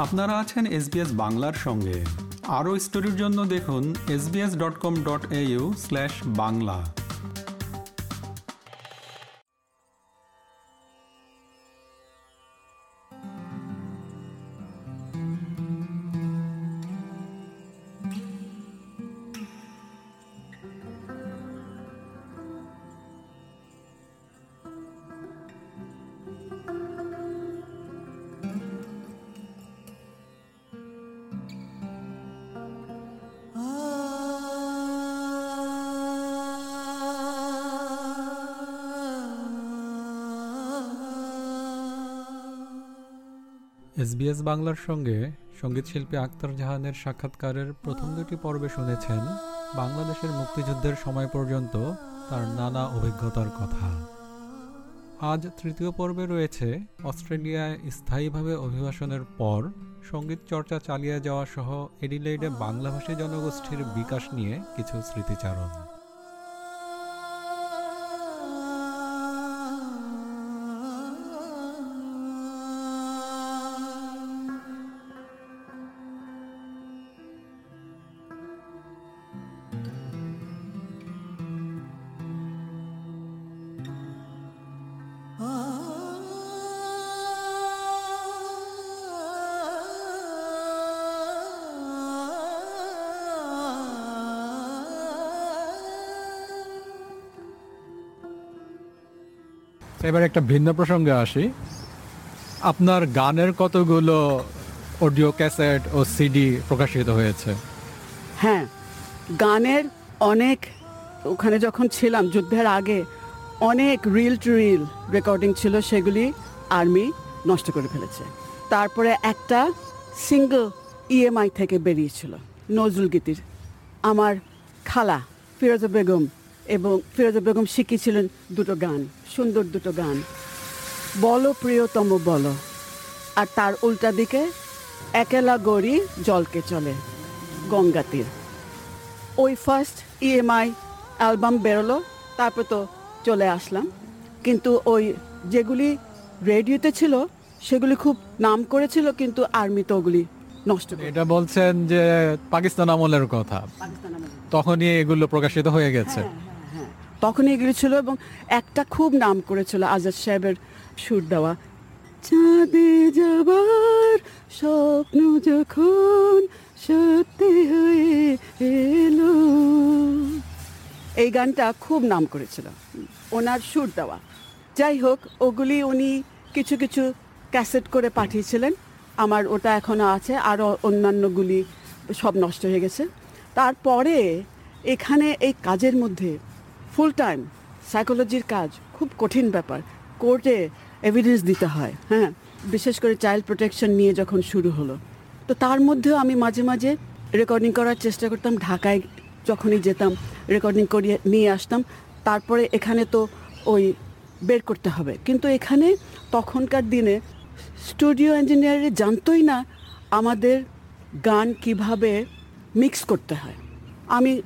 আপনারা আছেন এসবিএস বাংলার সঙ্গে। আরও স্টোরির জন্য দেখুন SBS dot com dot A U slash Bangla. SBS বাংলার সঙ্গে সঙ্গীতশিল্পী আক্তার জাহানের সাক্ষাৎকারের প্রথম দুটি পর্বে শুনেছেন বাংলাদেশের মুক্তিযুদ্ধের সময় পর্যন্ত তার নানা অভিজ্ঞতার কথা। আজ তৃতীয় পর্বে রয়েছে অস্ট্রেলিয়ায় স্থায়ীভাবে অভিবাসনের পর সংগীত চর্চা চালিয়ে যাওয়া সহ এডিলেইডে বাংলাভাষী জনগোষ্ঠীর বিকাশ নিয়ে কিছু স্মৃতিচারণ। এবার একটা ভিন্ন প্রসঙ্গে আসি। আপনার গানের কতগুলো অডিও ক্যাসেট ও সিডি প্রকাশিত হয়েছে? হ্যাঁ গানের অনেক, ওখানে যখন ছিলাম যুদ্ধের আগে, অনেক রিল টু রিল রেকর্ডিং ছিল সেগুলি আর্মি নষ্ট করে ফেলেছে। তারপরে একটা সিঙ্গল ইএমআই থেকে বেরিয়েছিল, নজরুল গীতির, আমার খালা ফিরোজা বেগম এবং ফিরোজা বেগম শিখিয়েছিলেন দুটো গান সুন্দর দুটো গান। বলো প্রিয়তম বলো। আর তার উল্টা দিকে একেলা গড়ি জলকে চলে গঙ্গা তীর। ওই ফার্স্ট ইএমআই অ্যালবাম বেরোলো তারপর তো চলে আসলাম। কিন্তু ওই যেগুলি রেডিওতে ছিল সেগুলি খুব নাম করেছিল কিন্তু আর্মি তো ওগুলি নষ্ট এটা বলছেন যে পাকিস্তান আমলের কথা। তখনই এগুলো প্রকাশিত হয়ে গেছে। হ্যাঁ। তখন এগুলি ছিল এবং একটা খুব নাম করেছিল আজাদ সাহেবের সুর দেওয়া। চাঁদে যাবার স্বপ্ন যখন সত্যি হয়ে এলো। এই গানটা খুব নাম করেছিল, ওনার সুর দেওয়া। যাই হোক, ওগুলি উনি কিছু কিছু ক্যাসেট করে পাঠিয়েছিলেন। আমার ওটা এখনও আছে আরও অন্যান্যগুলি সব নষ্ট হয়ে গেছে। তারপরে এখানে এই কাজের মধ্যে ফুল টাইম সাইকোলজির কাজ, খুব কঠিন ব্যাপার। কোর্টে এভিডেন্স দিতে হয় হ্যাঁ? বিশেষ করে চাইল্ড প্রোটেকশন নিয়ে যখন শুরু হলো। তো তার মধ্যেও আমি মাঝে মাঝে রেকর্ডিং করার চেষ্টা করতাম। ঢাকায় যখনই যেতাম রেকর্ডিং করিয়ে নিয়ে আসতাম। তারপরে এখানে তো ওই বের করতে হবে। কিন্তু এখানে তখনকার দিনে স্টুডিও ইঞ্জিনিয়ার জানতোই না আমাদের গান কীভাবে মিক্স করতে হয়। আমি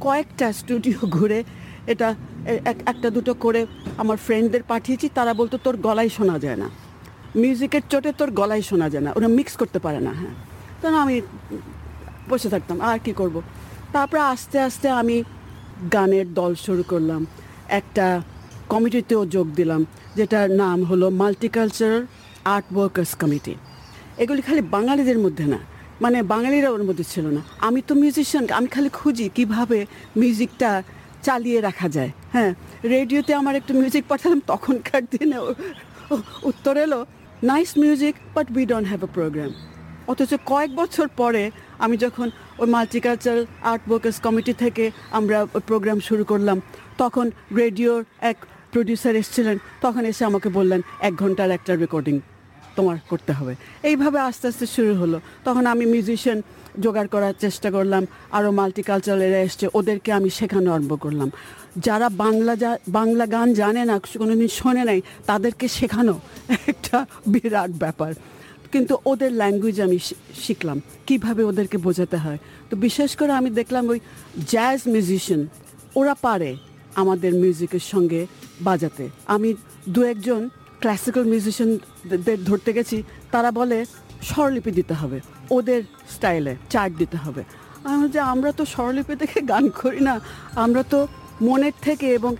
কয়েকটা স্টুডিও ঘুরে এটা এক- একটা দুটো করে আমার ফ্রেন্ডদের পাঠিয়েছি, তারা বলতো, তোর গলায় শোনা যায় না। মিউজিকের চোটে তোর গলায় শোনা যায় না। ওরা মিক্স করতে পারে না। হ্যাঁ। তখন আমি বসে থাকতাম, আর কি করব। তারপরে আস্তে আস্তে আমি গানের দল শুরু করলাম। একটা কমিটিতেও যোগ দিলাম, যেটার নাম হলো মাল্টিকালচারাল আর্ট ওয়ার্কার্স কমিটি এগুলি খালি বাঙালিদের মধ্যে না মানে বাঙালিরা ওর মধ্যে ছিল না। আমি তো মিউজিশিয়ান আমি খালি খুঁজি কীভাবে মিউজিকটা চালিয়ে রাখা যায়। হ্যাঁ রেডিওতে আমার একটু মিউজিক পাঠালাম, তখনকার দিনে উত্তর এলো nice music but we don't have a programme অথচ কয়েক বছর পরে আমি যখন ওই মাল্টিকালচারাল আর্ট ওয়ার্কার্স কমিটি থেকে আমরা প্রোগ্রাম শুরু করলাম, তখন রেডিওর এক প্রডিউসার এসেছিলেন, তখন এসে আমাকে বললেন, এক ঘণ্টার একটা রেকর্ডিং তোমার করতে হবে। এইভাবে আস্তে আস্তে শুরু হলো। তখন আমি মিউজিশিয়ান জোগাড় করার চেষ্টা করলাম আরও মাল্টিকালচারাল এরা এসছে, ওদেরকে আমি শেখানো আরম্ভ করলাম। যারা বাংলা যা- বাংলা গান জানে না কোনোদিন শোনে নাই, তাদেরকে শেখানো একটা বিরাট ব্যাপার। কিন্তু ওদের ল্যাঙ্গুয়েজ আমি শিখলাম, কীভাবে ওদেরকে বোঝাতে হয়। তো বিশেষ করে আমি দেখলাম ওই জ্যাজ মিউজিশিয়ান ওরা পারে আমাদের মিউজিকের সঙ্গে বাজাতে। আমি দু একজন ক্লাসিক্যাল মিউজিশিয়ানদের ধরতে গেছি, তারা বলে, স্বরলিপি দিতে হবে। ওদের স্টাইলে চার্ট দিতে হবে। আমি যে আমরা তো স্বরলিপি দেখে গান করি না। আমরা তো মনের থেকে এবং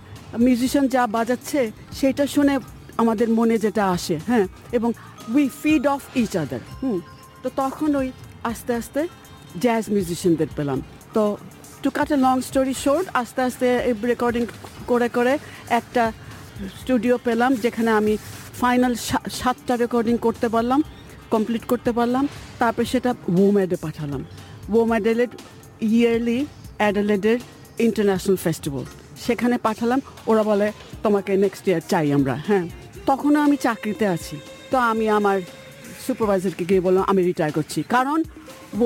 মিউজিশিয়ান যা বাজাচ্ছে, সেটা শুনে আমাদের মনে যেটা আসে হ্যাঁ? এবং we feed off each other hmm? তো তখন ওই আস্তে আস্তে জ্যাজ মিউজিশিয়ানদের পেলাম। তো to cut a long story short আস্তে আস্তে রেকর্ডিং করে করে একটা স্টুডিও পেলাম, যেখানে আমি ফাইনাল সাতটা রেকর্ডিং করতে পারলাম কমপ্লিট করতে পারলাম, তারপর সেটা ওম্যাডে পাঠালাম। ওম্যাডেলের ইয়ারলি অ্যাডেলেডের ইন্টারন্যাশনাল ফেস্টিভ্যাল সেখানে পাঠালাম, ওরা বলে, তোমাকে নেক্সট ইয়ার চাই আমরা। হ্যাঁ তখনও আমি চাকরিতে আছি। তো আমি আমার সুপারভাইজারকে গিয়ে বললাম, আমি রিটায়ার করছি। কারণ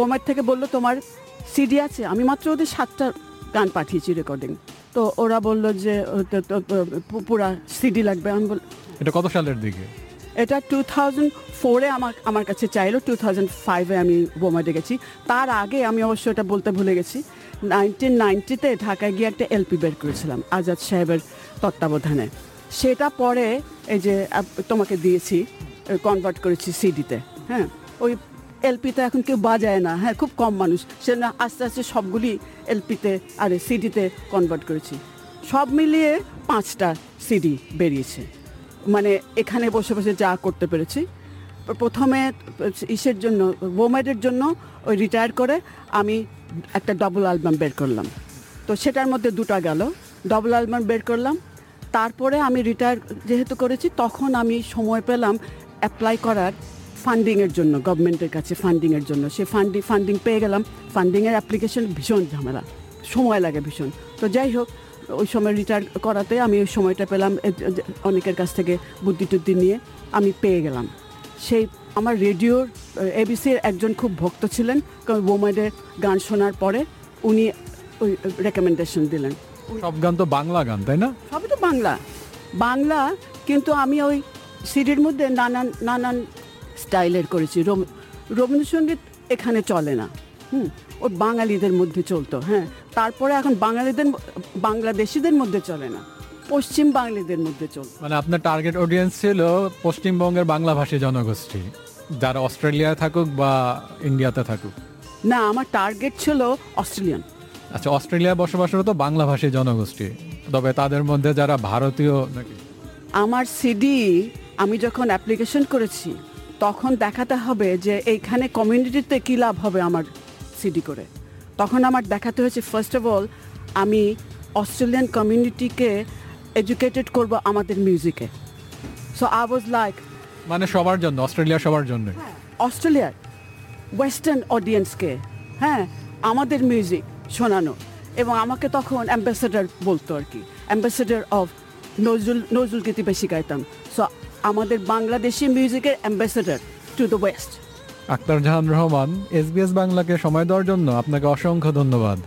ওম্যাড থেকে বলল, তোমার সিডি আছে। আমি মাত্র ওদের সাতটা গান পাঠিয়েছি রেকর্ডিং তো ওরা বলল যে পুরা সিডি লাগবে। আমি বল এটা কত সালের দিকে? এটা টু থাউজেন্ড ফোরে আমার আমার কাছে চাইলো টু থাউজেন্ড ফাইভে আমি বোমাডে গেছি। তার আগে আমি অবশ্য এটা বলতে ভুলে গেছি। নাইনটিন নাইনটিতে ঢাকায় গিয়ে একটা এলপি বের করেছিলাম আজাদ সাহেবের তত্ত্বাবধানে। সেটা পরে এই যে তোমাকে দিয়েছি কনভার্ট করেছি সিডিতে হ্যাঁ? ওই এলপিতে এখন কেউ বাজায় না। হ্যাঁ খুব কম মানুষ। সে না, আস্তে আস্তে সবগুলি এলপিতে আরে সিডিতে কনভার্ট করেছি। সব মিলিয়ে পাঁচটা সিডি বেরিয়েছে। মানে এখানে বসে বসে যা করতে পেরেছি। প্রথমে ইসের জন্য বোমেডের জন্য ওই রিটায়ার করে আমি একটা ডবল অ্যালবাম বের করলাম। তো সেটার মধ্যে দুটো গেল। ডবল অ্যালবাম বের করলাম। তারপরে আমি রিটায়ার যেহেতু করেছি, তখন আমি সময় পেলাম অ্যাপ্লাই করার ফান্ডিংয়ের জন্য গভর্নমেন্টের কাছে ফান্ডিংয়ের জন্য। সে ফান্ডিং ফান্ডিং পেয়ে গেলাম। ফান্ডিংয়ের অ্যাপ্লিকেশন ভীষণ ঝামেলা। সময় লাগে ভীষণ। তো যাই হোক ওই সময় রিটায়ার করাতে আমি ওই সময়টা পেলাম অনেকের কাছ থেকে বুদ্ধি টুদ্ধি নিয়ে আমি পেয়ে গেলাম। সেই আমার রেডিওর এবিসির একজন খুব ভক্ত ছিলেন কারণ বোমাইডের গান শোনার পরে উনি ওই রেকমেন্ডেশন দিলেন। সব গান তো বাংলা গান তাই না? সবই তো বাংলা। বাংলা কিন্তু আমি ওই সিডির মধ্যে নানান নানান স্টাইলের করেছি। রব- রবীন্দ্রসঙ্গীত এখানে চলে না। হুম ওই বাঙালিদের মধ্যে চলতো হ্যাঁ। তারপরে এখন বাঙালিদের বাংলাদেশিদের মধ্যে চলে না। পশ্চিম বাঙালিদের মধ্যে চলতো মানে আপনার টার্গেট অডিয়েন্স ছিল পশ্চিমবঙ্গের বাংলাভাষী জনগোষ্ঠী যারা অস্ট্রেলিয়ায় থাকুক বা ইন্ডিয়াতে থাকুক। না আমার টার্গেট ছিল অস্ট্রেলিয়ান। আচ্ছা অস্ট্রেলিয়ায় বসবাসরত বাংলাভাষী জনগোষ্ঠী তবে তাদের মধ্যে যারা ভারতীয় নাকি? আমার সিডি আমি যখন অ্যাপ্লিকেশন করেছি তখন দেখাতে হবে যে এইখানে কমিউনিটিতে কী লাভ হবে আমার সিডি করে। তখন আমার দেখাতে হয়েছে ফার্স্ট অফ অল আমি অস্ট্রেলিয়ান কমিউনিটিকে এডুকেটেড করব আমাদের মিউজিকে সো আই ওয়াজ লাইক মানে সবার জন্য অস্ট্রেলিয়া সবার জন্য। অস্ট্রেলিয়ার ওয়েস্টার্ন অডিয়েন্সকে হ্যাঁ আমাদের মিউজিক শোনানো। এবং আমাকে তখন অ্যাম্বাসেডার বলতো আর কি। অ্যাম্বাসেডার অফ নজরুল নজরুল গীতি বেশি গাইতাম। সো আমাদের বাংলাদেশি মিউজিকের ambassador to the West. Akhtar Jahan Rahman SBS বাংলাকে সময় দেওয়ার জন্য আপনাকে অসংখ্য ধন্যবাদ।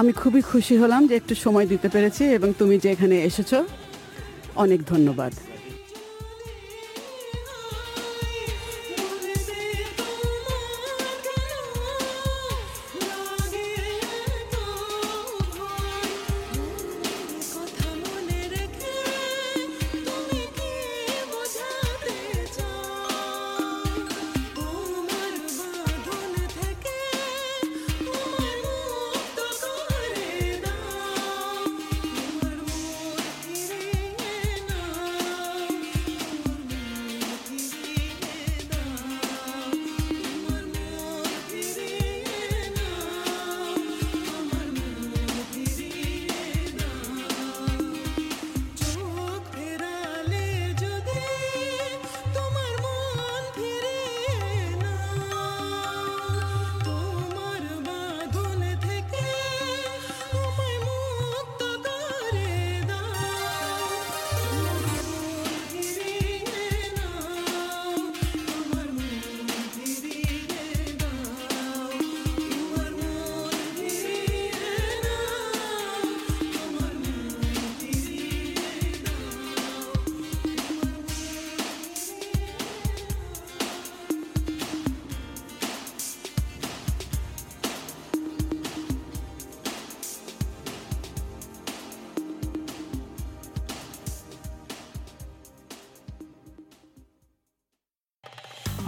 আমি খুবই খুশি হলাম যে একটু সময় দিতে পেরেছি এবং তুমি যে এখানে এসেছ অনেক ধন্যবাদ।